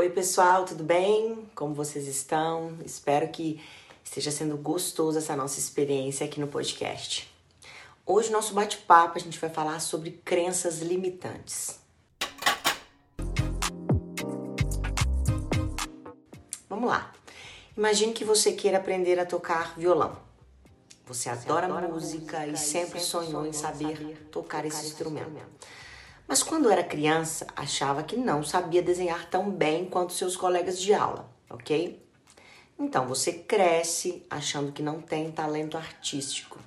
Oi, pessoal, tudo bem? Como vocês estão? Espero que esteja sendo gostoso essa nossa experiência aqui no podcast. Hoje, nosso bate-papo, a gente vai falar sobre crenças limitantes. Vamos lá. Imagine que você queira aprender a tocar violão. Você adora, adora música, música, e sempre, sempre sonhou em saber tocar, tocar esse instrumento. instrumento. Mas quando era criança, achava que não sabia desenhar tão bem quanto seus colegas de aula, ok? Então você cresce achando que não tem talento artístico.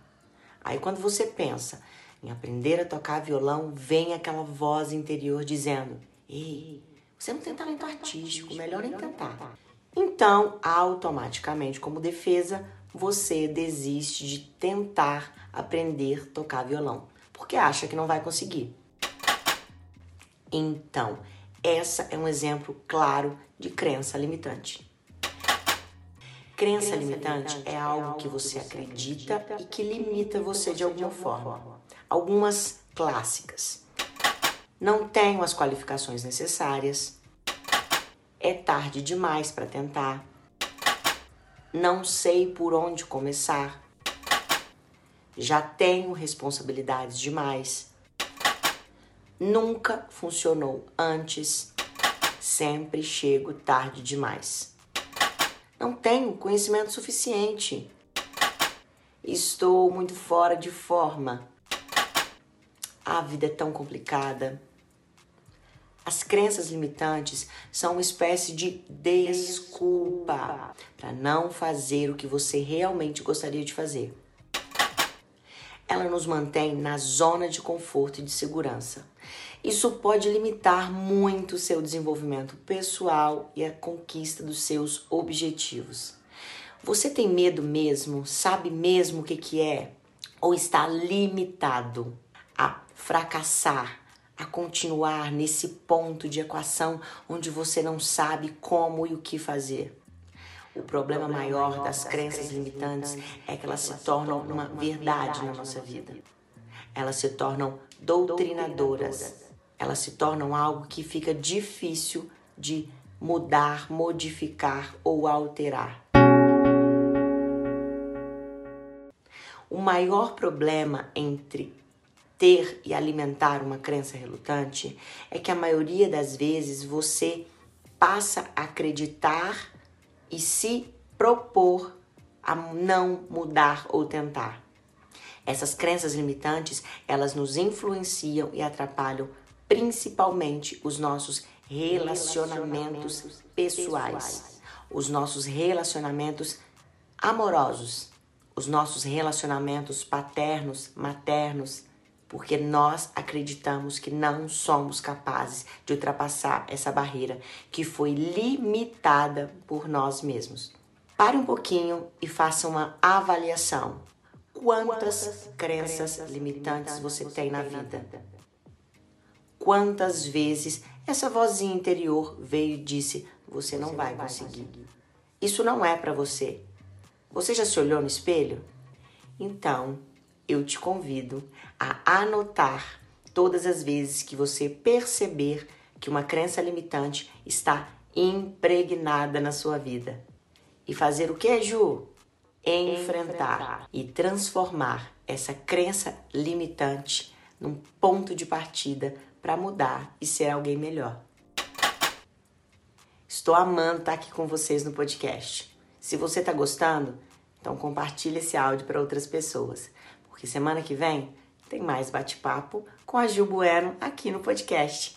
Aí quando você pensa em aprender a tocar violão, vem aquela voz interior dizendo: Ei, você não tem talento artístico, melhor nem tentar. Então, automaticamente, como defesa, você desiste de tentar aprender a tocar violão, porque acha que não vai conseguir. Então, essa é um exemplo claro de crença limitante. Crença, crença limitante, limitante é algo que você acredita e que limita você de alguma forma. Algumas clássicas. Não tenho as qualificações necessárias. É tarde demais para tentar. Não sei por onde começar. Já tenho responsabilidades demais nunca funcionou antes, sempre chego tarde demais. Não tenho conhecimento suficiente. Estou muito fora de forma. A vida é tão complicada. As crenças limitantes são uma espécie de desculpa para não fazer o que você realmente gostaria de fazer. Ela nos mantém na zona de conforto e de segurança. Isso pode limitar muito o seu desenvolvimento pessoal e a conquista dos seus objetivos. Você tem medo mesmo? Sabe mesmo o que, que é? Ou está limitado a fracassar, a continuar nesse ponto de equação onde você não sabe como e o que fazer? O problema maior das crenças limitantes é que elas se tornam uma verdade na nossa vida. Elas se tornam doutrinadoras. Elas se tornam algo que fica difícil de mudar, modificar ou alterar. O maior problema entre ter e alimentar uma crença relutante é que a maioria das vezes você passa a acreditar e se propor a não mudar ou tentar. Essas crenças limitantes, elas nos influenciam e atrapalham principalmente os nossos relacionamentos, relacionamentos pessoais, pessoais, os nossos relacionamentos amorosos, os nossos relacionamentos paternos, maternos, porque nós acreditamos que não somos capazes de ultrapassar essa barreira que foi limitada por nós mesmos. Pare um pouquinho e faça uma avaliação. Quantas, crenças, limitantes você tem na vida? Quantas vezes essa vozinha interior veio e disse: Você não vai conseguir. Isso não é para você. Você já se olhou no espelho? Então, eu te convido a anotar todas as vezes que você perceber que uma crença limitante está impregnada na sua vida. E fazer o que, Ju? Enfrentar, Enfrentar e transformar essa crença limitante num ponto de partida para mudar e ser alguém melhor. Estou amando estar aqui com vocês no podcast. Se você está gostando, então compartilhe esse áudio para outras pessoas porque semana que vem tem mais bate-papo com a Gil Bueno aqui no podcast.